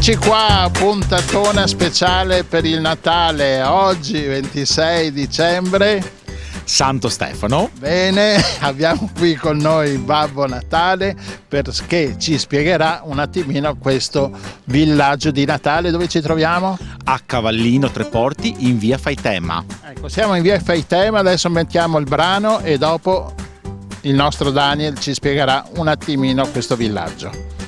Eccoci qua, puntatona speciale per il Natale, oggi 26 dicembre. Santo Stefano. Bene, abbiamo qui con noi Babbo Natale perché ci spiegherà un attimino questo villaggio di Natale dove ci troviamo? A Cavallino Tre Porti in via Faitema. Ecco, siamo in via Faitema, adesso mettiamo il brano e dopo il nostro Daniel ci spiegherà un attimino questo villaggio.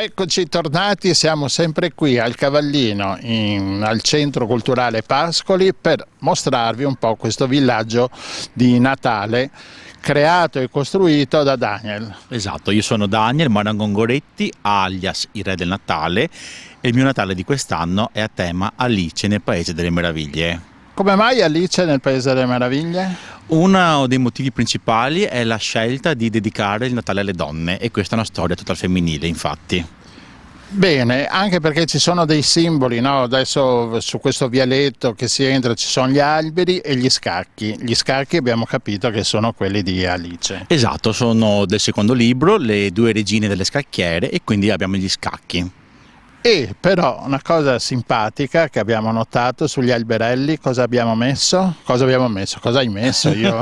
Rieccoci tornati, siamo sempre qui al Cavallino, in, al Centro Culturale Pascoli, per mostrarvi un po' questo villaggio di Natale creato e costruito da Daniel. Esatto, io sono Daniel Marangongoretti, alias il Re del Natale, e il mio Natale di quest'anno è a tema Alice nel Paese delle Meraviglie. Come mai Alice nel Paese delle Meraviglie? Uno dei motivi principali è la scelta di dedicare il Natale alle donne e questa è una storia tutta femminile, infatti. Bene, anche perché ci sono dei simboli, no? adesso su questo vialetto che si entra ci sono gli alberi e gli scacchi. Gli scacchi abbiamo capito che sono quelli di Alice. Esatto, sono del secondo libro, le due regine delle scacchiere e quindi abbiamo gli scacchi. E però una cosa simpatica che abbiamo notato sugli alberelli, cosa abbiamo messo? Cosa abbiamo messo? Cosa hai messo io?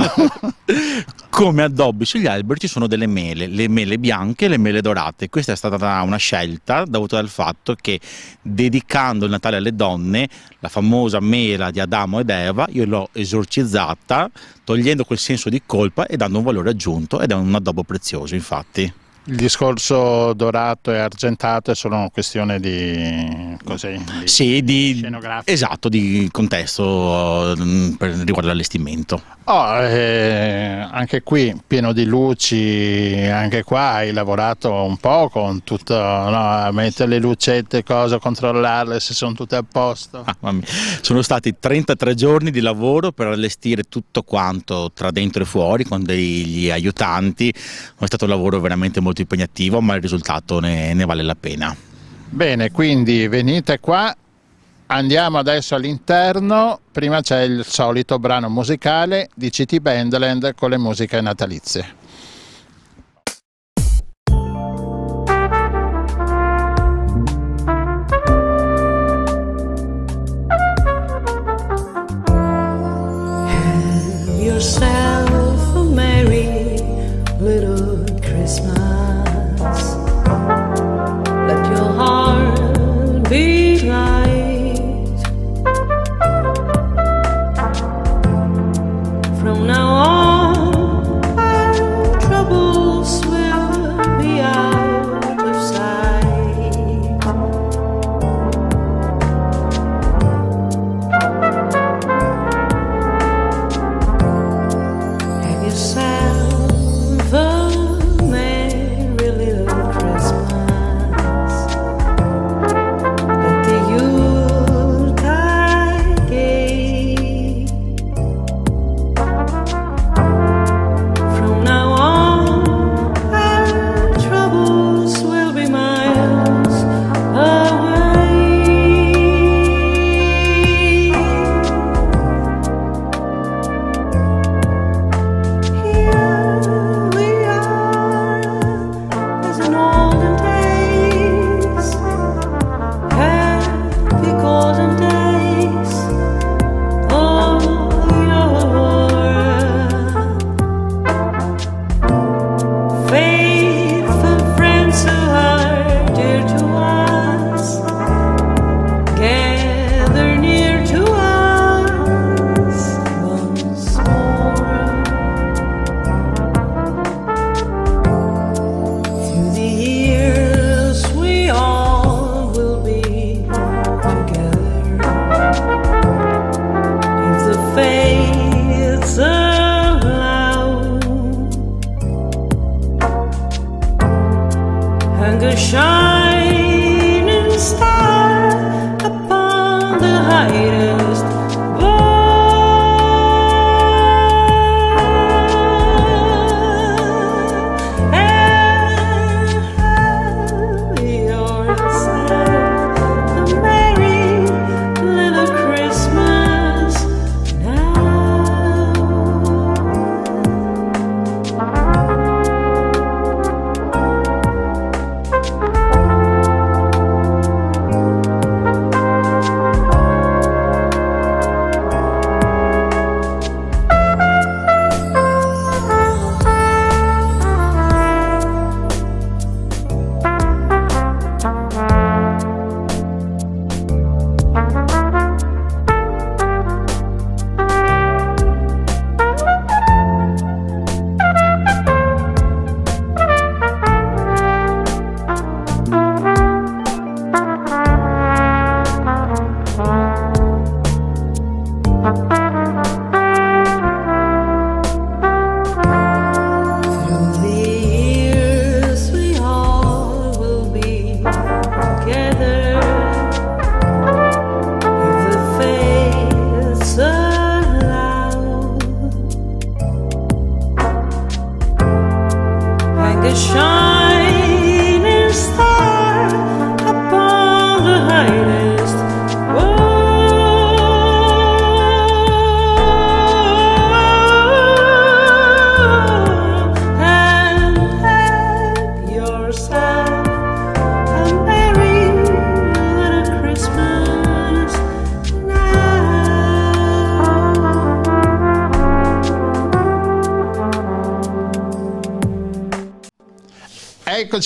Come addobbi sugli alberi ci sono delle mele, le mele bianche e le mele dorate. Questa è stata una scelta dovuta dal fatto che dedicando il Natale alle donne, la famosa mela di Adamo ed Eva, io l'ho esorcizzata togliendo quel senso di colpa e dando un valore aggiunto ed è un addobbo prezioso infatti. Il discorso dorato e argentato è solo una questione di, così, di sì, di. Esatto, di contesto uh, per riguardo all'allestimento. Oh, eh, anche qui pieno di luci, anche qua hai lavorato un po' con tutto, no, mettere le lucette, cosa, controllarle se sono tutte a posto. Ah, sono stati 33 giorni di lavoro per allestire tutto quanto tra dentro e fuori con degli aiutanti, è stato un lavoro veramente molto impegnativo ma il risultato ne, ne vale la pena. Bene, quindi venite qua Andiamo adesso all'interno, prima c'è il solito brano musicale di City Bandland con le musiche natalizie. yourself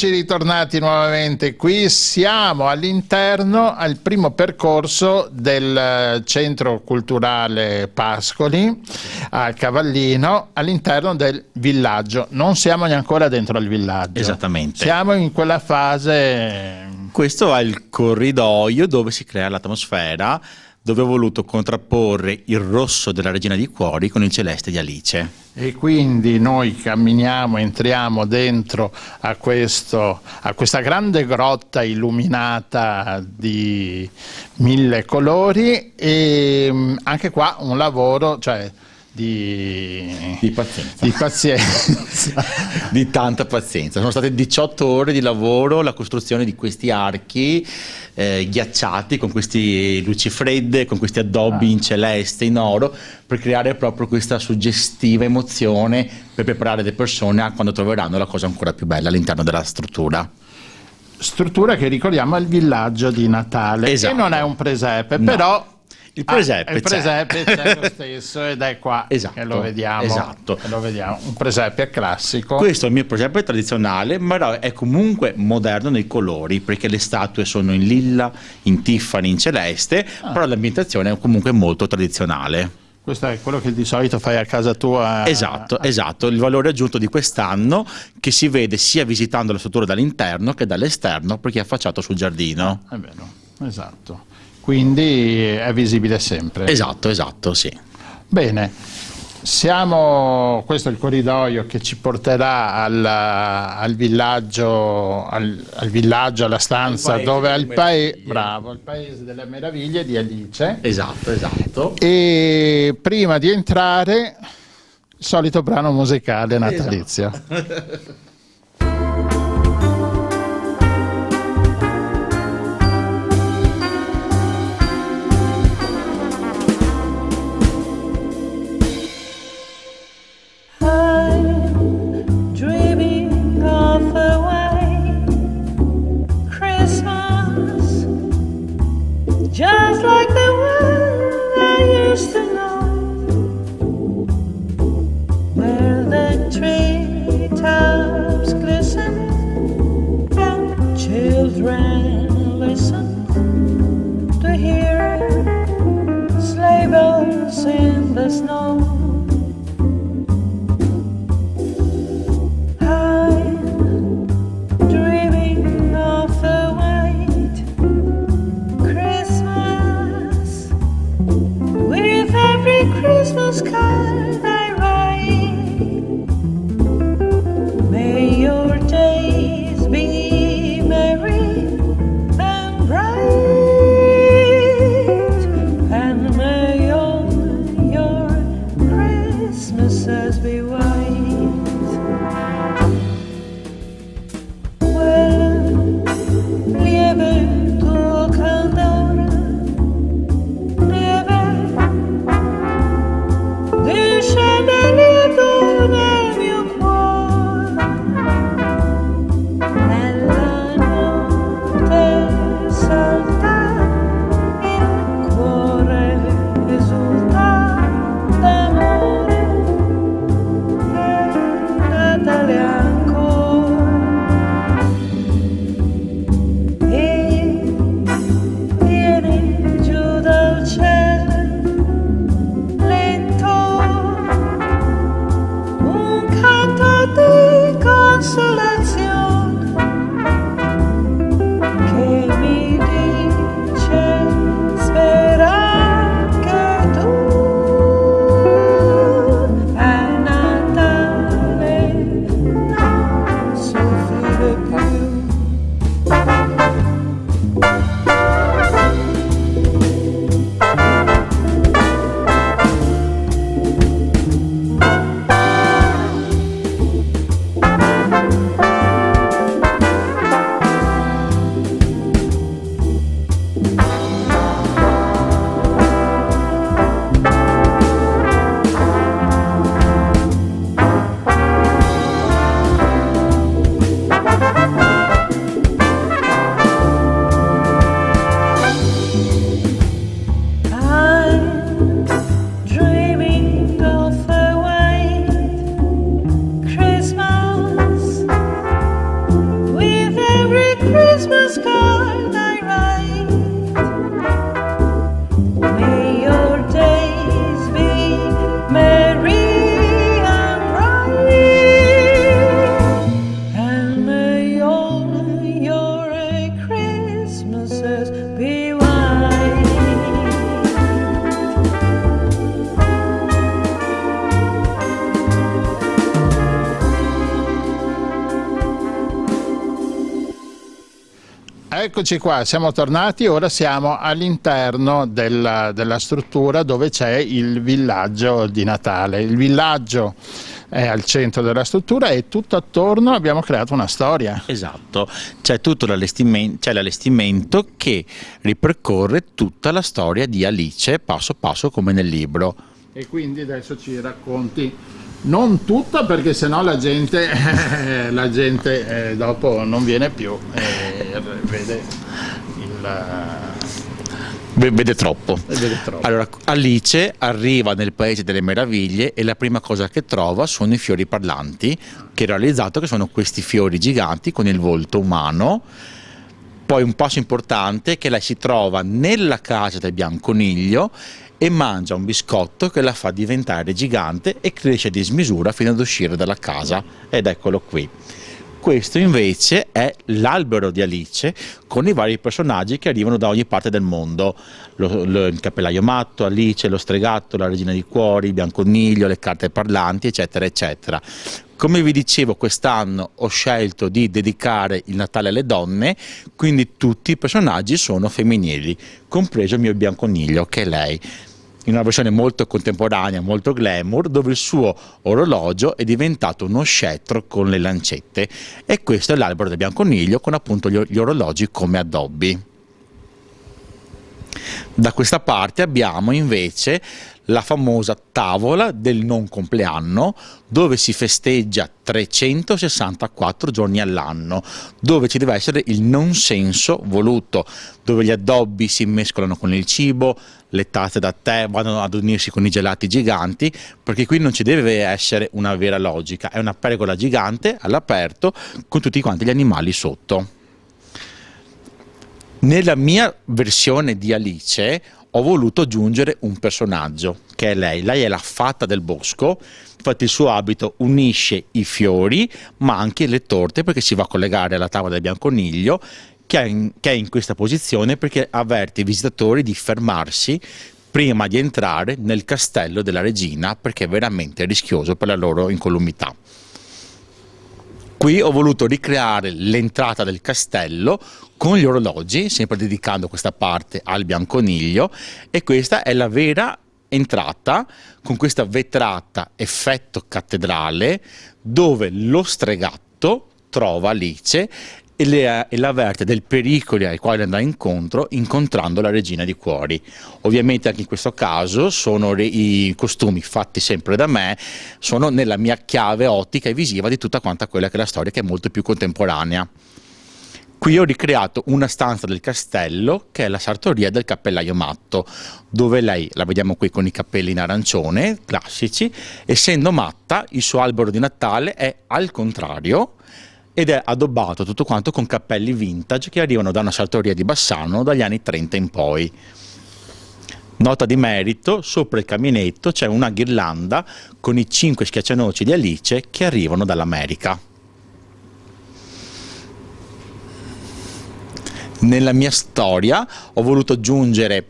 Eccoci ritornati nuovamente qui, siamo all'interno, al primo percorso del eh, centro culturale Pascoli a Cavallino, all'interno del villaggio. Non siamo ancora dentro al villaggio. Esattamente. Siamo in quella fase Questo è il corridoio dove si crea l'atmosfera, dove ho voluto contrapporre il rosso della Regina di Cuori con il celeste di Alice. E quindi noi camminiamo, entriamo dentro a, questo, a questa grande grotta illuminata di mille colori e mm, anche qua un lavoro, cioè di, Di pazienza. di pazienza. di tanta pazienza. Sono state 18 ore di lavoro la costruzione di questi archi eh, ghiacciati con queste luci fredde, con questi addobbi in celeste, in oro, per creare proprio questa suggestiva emozione per preparare le persone a quando troveranno la cosa ancora più bella all'interno della struttura. struttura che ricordiamo è il villaggio di Natale, Esatto. che non è un presepe, No. però Il presepe ah, il c'è. presepe c'è lo stesso ed è qua Esatto, che lo vediamo. esatto. lo vediamo. Un presepe classico. Questo è il mio presepe tradizionale, ma è comunque moderno nei colori, perché le statue sono in lilla, in tiffany, in celeste, Ah. però l'ambientazione è comunque molto tradizionale. Questo è quello che di solito fai a casa tua. Esatto, esatto, il valore aggiunto di quest'anno che si vede sia visitando la struttura dall'interno che dall'esterno perché è affacciato sul giardino. È vero, esatto. Quindi è visibile sempre. Esatto, esatto, sì. Bene, siamo, questo è il corridoio che ci porterà al, al villaggio, al, al villaggio, alla stanza paese dove al paese, bravo, al paese delle meraviglie di Alice. Esatto, esatto. E prima di entrare, il solito brano musicale natalizio. I'm treetops glisten and children listen to hear sleigh bells in the snow. Eccoci qua, siamo tornati, ora siamo all'interno della, della struttura dove c'è il villaggio di Natale. Il villaggio è al centro della struttura e tutto attorno abbiamo creato una storia. Esatto, c'è tutto l'allestimento, c'è l'allestimento che ripercorre tutta la storia di Alice passo passo come nel libro. E quindi adesso ci racconti non tutta perché sennò la gente, la gente eh, dopo non viene più e vede il Vede troppo. vede troppo. Allora, Alice arriva nel Paese delle Meraviglie e la prima cosa che trova sono i fiori parlanti, che ha realizzato che sono questi fiori giganti con il volto umano. Poi un passo importante che lei si trova nella casa del bianconiglio e mangia un biscotto che la fa diventare gigante e cresce di smisura fino ad uscire dalla casa. Ed eccolo qui. Questo invece è l'albero di Alice con i vari personaggi che arrivano da ogni parte del mondo. Lo, lo, il cappellaio matto, Alice, lo stregatto, la regina di cuori, il bianconiglio, le carte parlanti, eccetera, eccetera. Come vi dicevo, quest'anno ho scelto di dedicare il Natale alle donne, quindi tutti i personaggi sono femminili, compreso il mio bianconiglio, che è lei in una versione molto contemporanea, molto glamour, dove il suo orologio è diventato uno scettro con le lancette e questo è l'albero del bianconiglio con appunto gli, orologi come addobbi. Da questa parte abbiamo invece la famosa tavola del non compleanno dove si festeggia 364 giorni all'anno, dove ci deve essere il non senso voluto, dove gli addobbi si mescolano con il cibo, le tazze da tè vanno ad unirsi con i gelati giganti, perché qui non ci deve essere una vera logica, è una pergola gigante all'aperto con tutti quanti gli animali sotto. Nella mia versione di Alice ho voluto aggiungere un personaggio, che è lei. Lei è la fatta del bosco, infatti il suo abito unisce i fiori, ma anche le torte, perché si va a collegare alla tavola del bianconiglio, che è in, che è in questa posizione perché avverte i visitatori di fermarsi prima di entrare nel castello della regina, perché è veramente rischioso per la loro incolumità. Qui ho voluto ricreare l'entrata del castello con gli orologi, sempre dedicando questa parte al bianconiglio e questa è la vera entrata con questa vetrata effetto cattedrale dove lo stregatto trova Alice e, le, e l'avverte del pericolo ai quali andrà incontro incontrando la regina di cuori. Ovviamente anche in questo caso sono re, i costumi fatti sempre da me, sono nella mia chiave ottica e visiva di tutta quanta quella che è la storia che è molto più contemporanea. Qui ho ricreato una stanza del castello che è la sartoria del cappellaio matto, dove lei, la vediamo qui con i capelli in arancione, classici, essendo matta il suo albero di Natale è al contrario, ed è addobbato tutto quanto con cappelli vintage che arrivano da una sartoria di Bassano dagli anni 30 in poi. Nota di merito, sopra il caminetto c'è una ghirlanda con i cinque schiaccianoci di Alice che arrivano dall'America. Nella mia storia ho voluto aggiungere,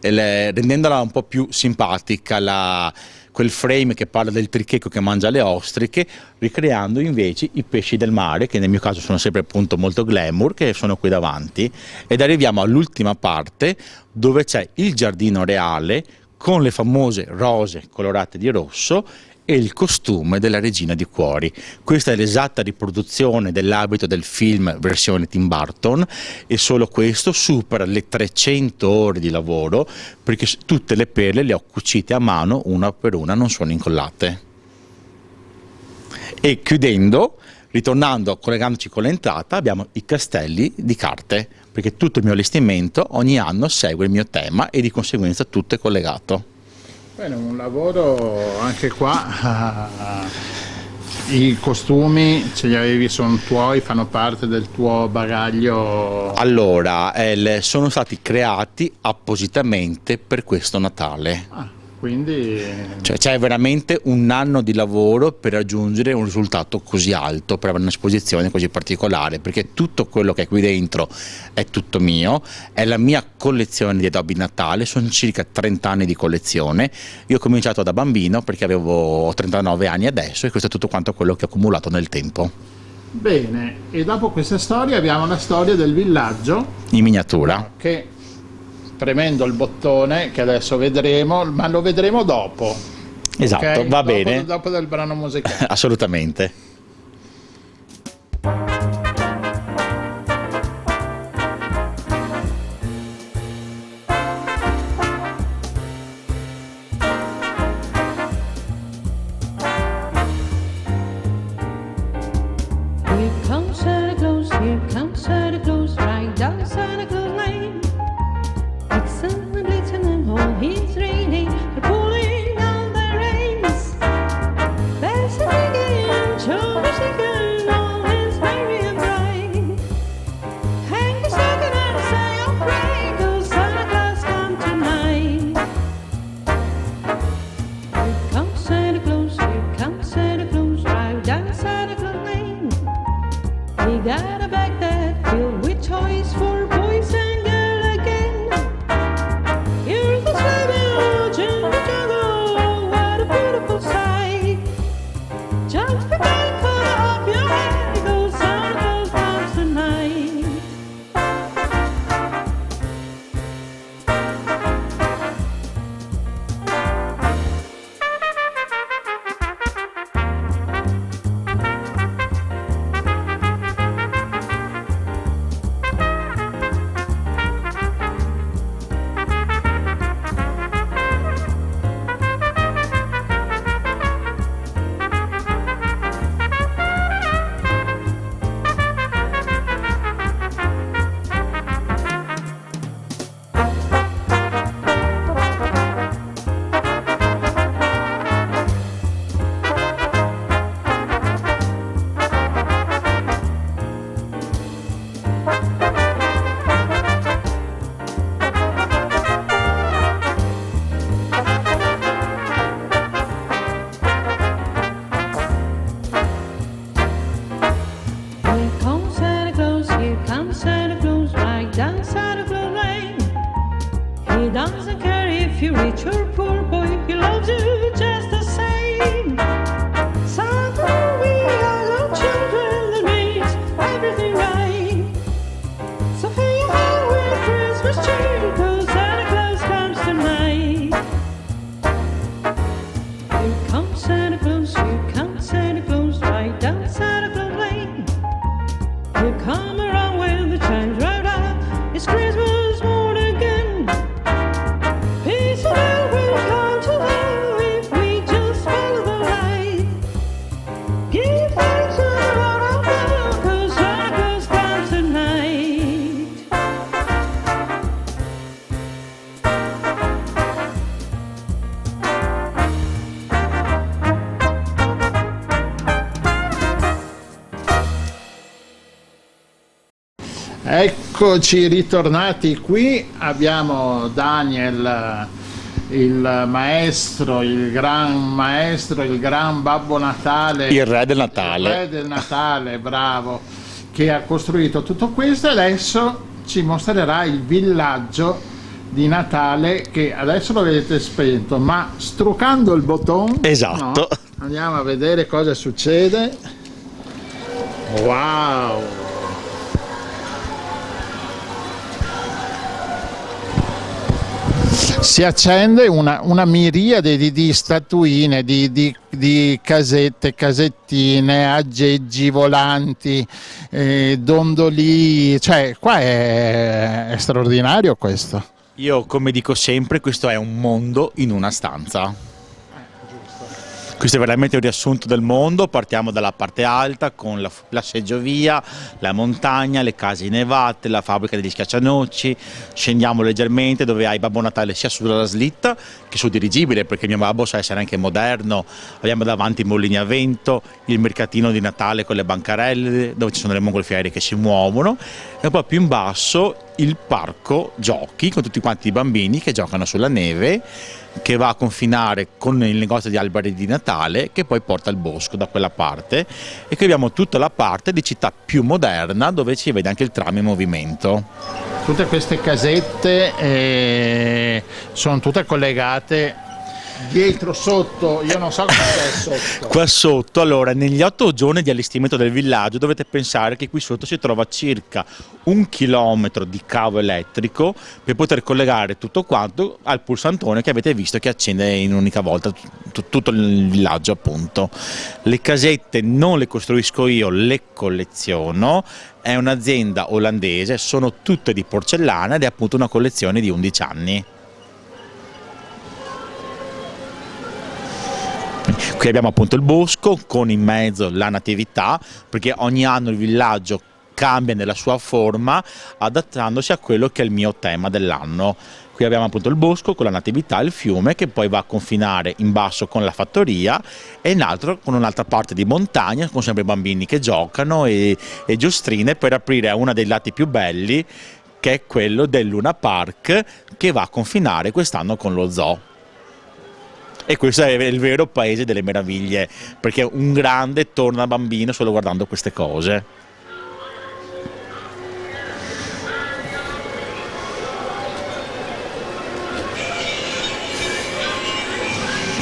eh, rendendola un po' più simpatica, la, quel frame che parla del tricheco che mangia le ostriche, ricreando invece i pesci del mare, che nel mio caso sono sempre appunto molto glamour, che sono qui davanti. Ed arriviamo all'ultima parte dove c'è il giardino reale con le famose rose colorate di rosso e il costume della regina di cuori. Questa è l'esatta riproduzione dell'abito del film versione Tim Burton e solo questo supera le 300 ore di lavoro perché tutte le perle le ho cucite a mano una per una, non sono incollate. E chiudendo, ritornando, collegandoci con l'entrata, abbiamo i castelli di carte, perché tutto il mio allestimento ogni anno segue il mio tema e di conseguenza tutto è collegato. Bene, un lavoro anche qua. I costumi ce li avevi, sono tuoi, fanno parte del tuo bagaglio? Allora, eh, sono stati creati appositamente per questo Natale. Ah. Quindi... Cioè, c'è veramente un anno di lavoro per raggiungere un risultato così alto, per avere un'esposizione così particolare, perché tutto quello che è qui dentro è tutto mio, è la mia collezione di addobbi Natale, sono circa 30 anni di collezione, io ho cominciato da bambino perché avevo 39 anni adesso e questo è tutto quanto quello che ho accumulato nel tempo. Bene, e dopo questa storia abbiamo la storia del villaggio In miniatura. che premendo il bottone che adesso vedremo, ma lo vedremo dopo. Esatto, ok? va Dopo- bene. Dopo del brano musicale. Assolutamente. Eccoci ritornati qui, abbiamo Daniel, il maestro, il gran maestro, il gran Babbo Natale. Il re del Il Natale. re del Natale, bravo, che ha costruito tutto questo e adesso ci mostrerà il villaggio di Natale che adesso lo vedete spento, ma struccando il bottone Esatto. no? andiamo a vedere cosa succede. Wow! Si accende una, una miriade di, di statuine, di, di- di casette, casettine, aggeggi volanti, eh, dondoli, cioè qua è, è straordinario questo. Io, come dico sempre, questo è un mondo in una stanza. Questo è veramente un riassunto del mondo, partiamo dalla parte alta con la, la seggiovia, la montagna, le case innevate, la fabbrica degli schiaccianoci, scendiamo leggermente dove hai Babbo Natale sia sulla slitta che sul dirigibile perché mio babbo sa essere anche moderno, abbiamo davanti i mulini a vento, il mercatino di Natale con le bancarelle dove ci sono le mongolfiere che si muovono. E poi più in basso il parco giochi con tutti quanti i bambini che giocano sulla neve che va a confinare con il negozio di alberi di Natale che poi porta al bosco da quella parte e qui abbiamo tutta la parte di città più moderna dove si vede anche il tram in movimento. Tutte queste casette eh, sono tutte collegate dietro, sotto, io non so cosa è sotto. Qua sotto, allora, negli otto giorni di allestimento del villaggio dovete pensare che qui sotto si trova circa un chilometro di cavo elettrico per poter collegare tutto quanto al pulsantone che avete visto che accende in un'unica volta tutto il villaggio appunto. Le casette non le costruisco io, le colleziono, è un'azienda olandese, sono tutte di porcellana ed è appunto una collezione di 11 anni. Qui abbiamo appunto il bosco con in mezzo la natività, perché ogni anno il villaggio cambia nella sua forma adattandosi a quello che è il mio tema dell'anno. Qui abbiamo appunto il bosco con la natività, il fiume che poi va a confinare in basso con la fattoria e in alto con un'altra parte di montagna con sempre bambini che giocano e, e giostrine per aprire uno dei lati più belli che è quello del Luna Park che va a confinare quest'anno con lo zoo. E questo è il vero paese delle meraviglie, perché un grande torna bambino solo guardando queste cose.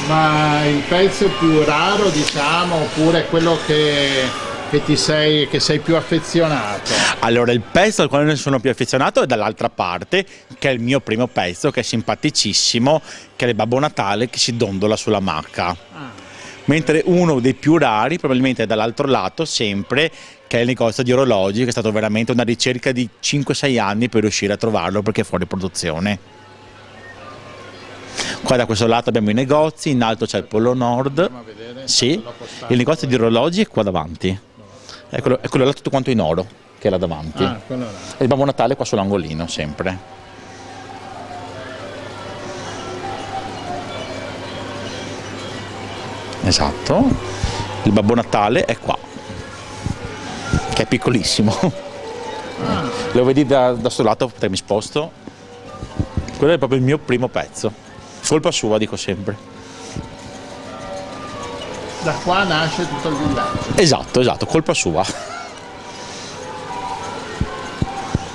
Ma il pezzo più raro, diciamo, oppure quello che, che ti sei, che sei più affezionato? Allora, il pezzo al quale sono più affezionato è dall'altra parte, che è il mio primo pezzo, che è simpaticissimo, che è il Babbo Natale che si dondola sulla macca. Mentre uno dei più rari, probabilmente è dall'altro lato, sempre, che è il negozio di orologi, che è stato veramente una ricerca di 5-6 anni per riuscire a trovarlo perché è fuori produzione. Qua da questo lato abbiamo i negozi, in alto c'è il Polo Nord, sì, il negozio di orologi è qua davanti. È quello, è quello là tutto quanto in oro, che è là davanti. Ah. E il Babbo Natale qua sull'angolino, sempre. Esatto. Il Babbo Natale è qua, che è piccolissimo. Lo vedi da, da sto lato, te mi sposto. Quello è proprio il mio primo pezzo. Colpa sua, dico sempre. Da qua nasce tutto il villaggio. Esatto, esatto, colpa sua.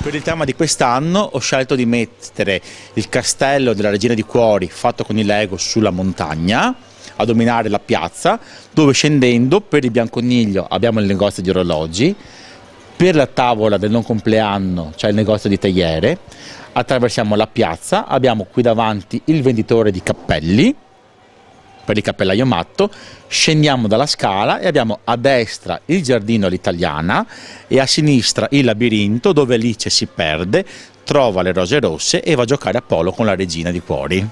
Per il tema di quest'anno ho scelto di mettere il castello della Regina di Cuori fatto con i Lego sulla montagna a dominare la piazza, dove scendendo per il Bianconiglio abbiamo il negozio di orologi, per la tavola del non compleanno c'è il negozio di tagliere, attraversiamo la piazza, abbiamo qui davanti il venditore di cappelli, per il cappellaio matto, scendiamo dalla scala e abbiamo a destra il giardino all'italiana e a sinistra il labirinto dove Alice si perde, trova le rose rosse e va a giocare a polo con la regina di cuori.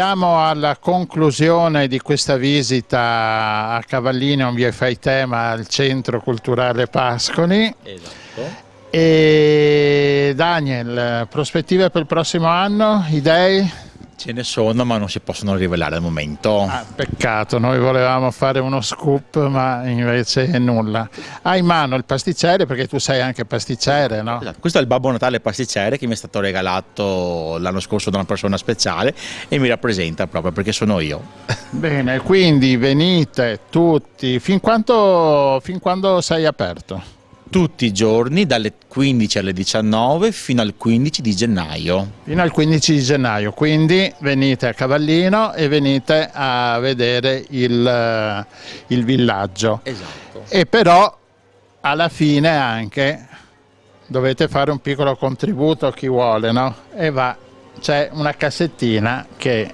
Siamo alla conclusione di questa visita a Cavallino, un via fai tema al Centro Culturale Pascoli. Esatto. E Daniel, prospettive per il prossimo anno? Idee? Ce ne sono, ma non si possono rivelare al momento. Ah, peccato, noi volevamo fare uno scoop, ma invece nulla. Hai in mano il pasticcere perché tu sei anche pasticcere, no? Esatto, Questo è il Babbo Natale pasticcere che mi è stato regalato l'anno scorso da una persona speciale e mi rappresenta proprio perché sono io. Bene, quindi venite tutti. Fin, quanto, fin quando sei aperto? Tutti i giorni dalle 15 alle 19 fino al 15 di gennaio. Fino al 15 di gennaio, quindi venite a Cavallino e venite a vedere il, eh, il villaggio. Esatto. E però alla fine anche dovete fare un piccolo contributo chi vuole, no? E va, c'è una cassettina che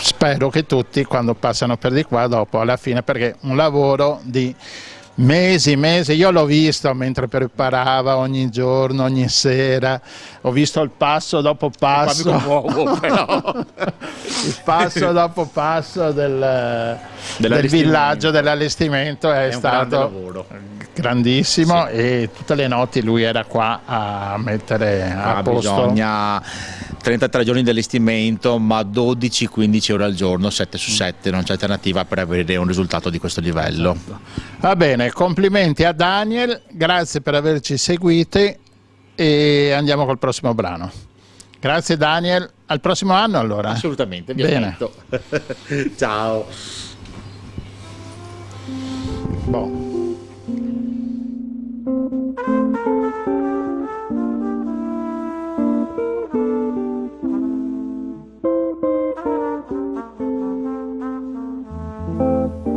spero che tutti quando passano per di qua dopo alla fine perché un lavoro di mesi, mesi, io l'ho visto mentre preparava ogni giorno, ogni sera, ho visto il passo dopo passo, il passo dopo passo del, del villaggio, dell'allestimento è, È stato grandissimo e tutte le notti lui era qua a mettere a Ah, posto. bisogna 33 giorni di allestimento, ma 12-15 ore al giorno, 7 su 7, non c'è alternativa per avere un risultato di questo livello. Va bene, complimenti a Daniel, grazie per averci seguiti e andiamo col prossimo brano. Grazie Daniel, al prossimo anno allora. Assolutamente, vi Bene. Ciao. Boh. Bene,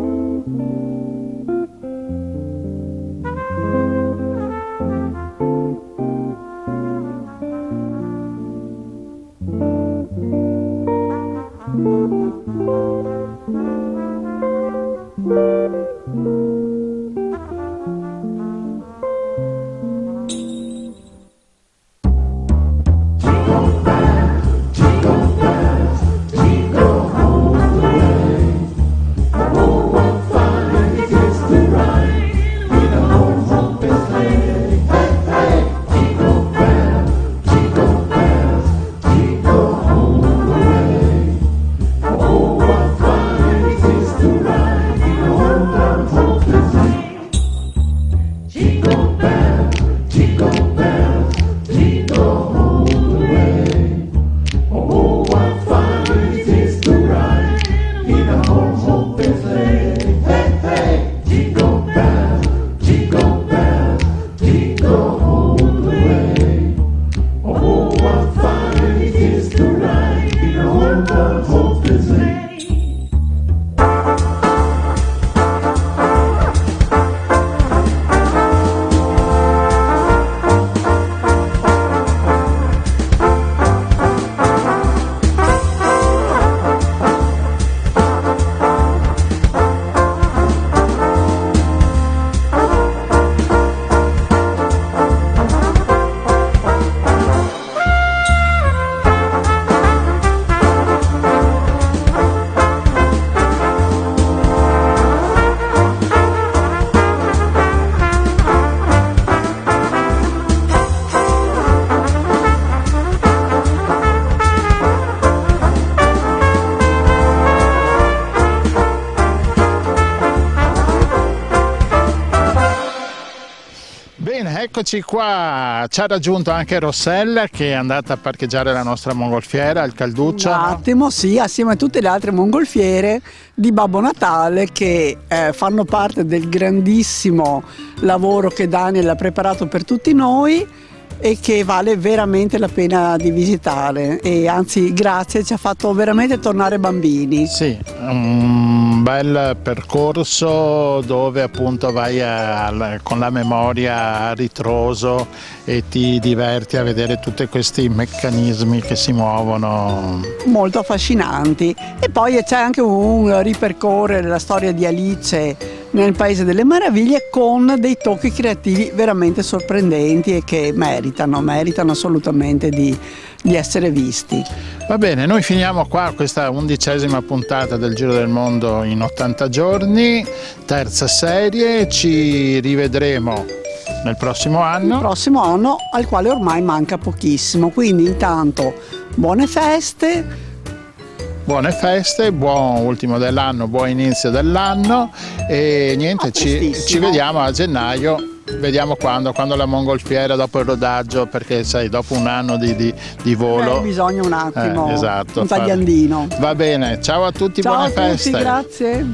eccoci qua. Ci ha raggiunto anche Rossella che è andata a parcheggiare la nostra mongolfiera al Calduccio. Un attimo, sì, assieme a tutte le altre mongolfiere di Babbo Natale che eh, fanno parte del grandissimo lavoro che Daniel ha preparato per tutti noi e che vale veramente la pena di visitare e anzi grazie ci ha fatto veramente tornare bambini. Sì, un bel percorso dove appunto vai a- con la memoria a ritroso e ti diverti a vedere tutti questi meccanismi che si muovono. molto affascinanti. E poi c'è anche un ripercorrere la storia di Alice nel Paese delle Meraviglie con dei tocchi creativi veramente sorprendenti e che meritano, meritano assolutamente di, di essere visti. Va bene, noi finiamo qua questa undicesima puntata del Giro del Mondo in 80 giorni, terza serie, ci rivedremo nel prossimo Il anno. prossimo anno al quale ormai manca pochissimo, quindi intanto buone feste, Buone feste, buon ultimo dell'anno, buon inizio dell'anno e niente, ci, ci vediamo a gennaio, vediamo quando, quando la mongolfiera dopo il rodaggio, perché sai, dopo un anno di, di- di volo. eh, bisogna un attimo, Eh, esatto, un tagliandino. Va bene, ciao a tutti, Ciao buone a tutti, feste. grazie.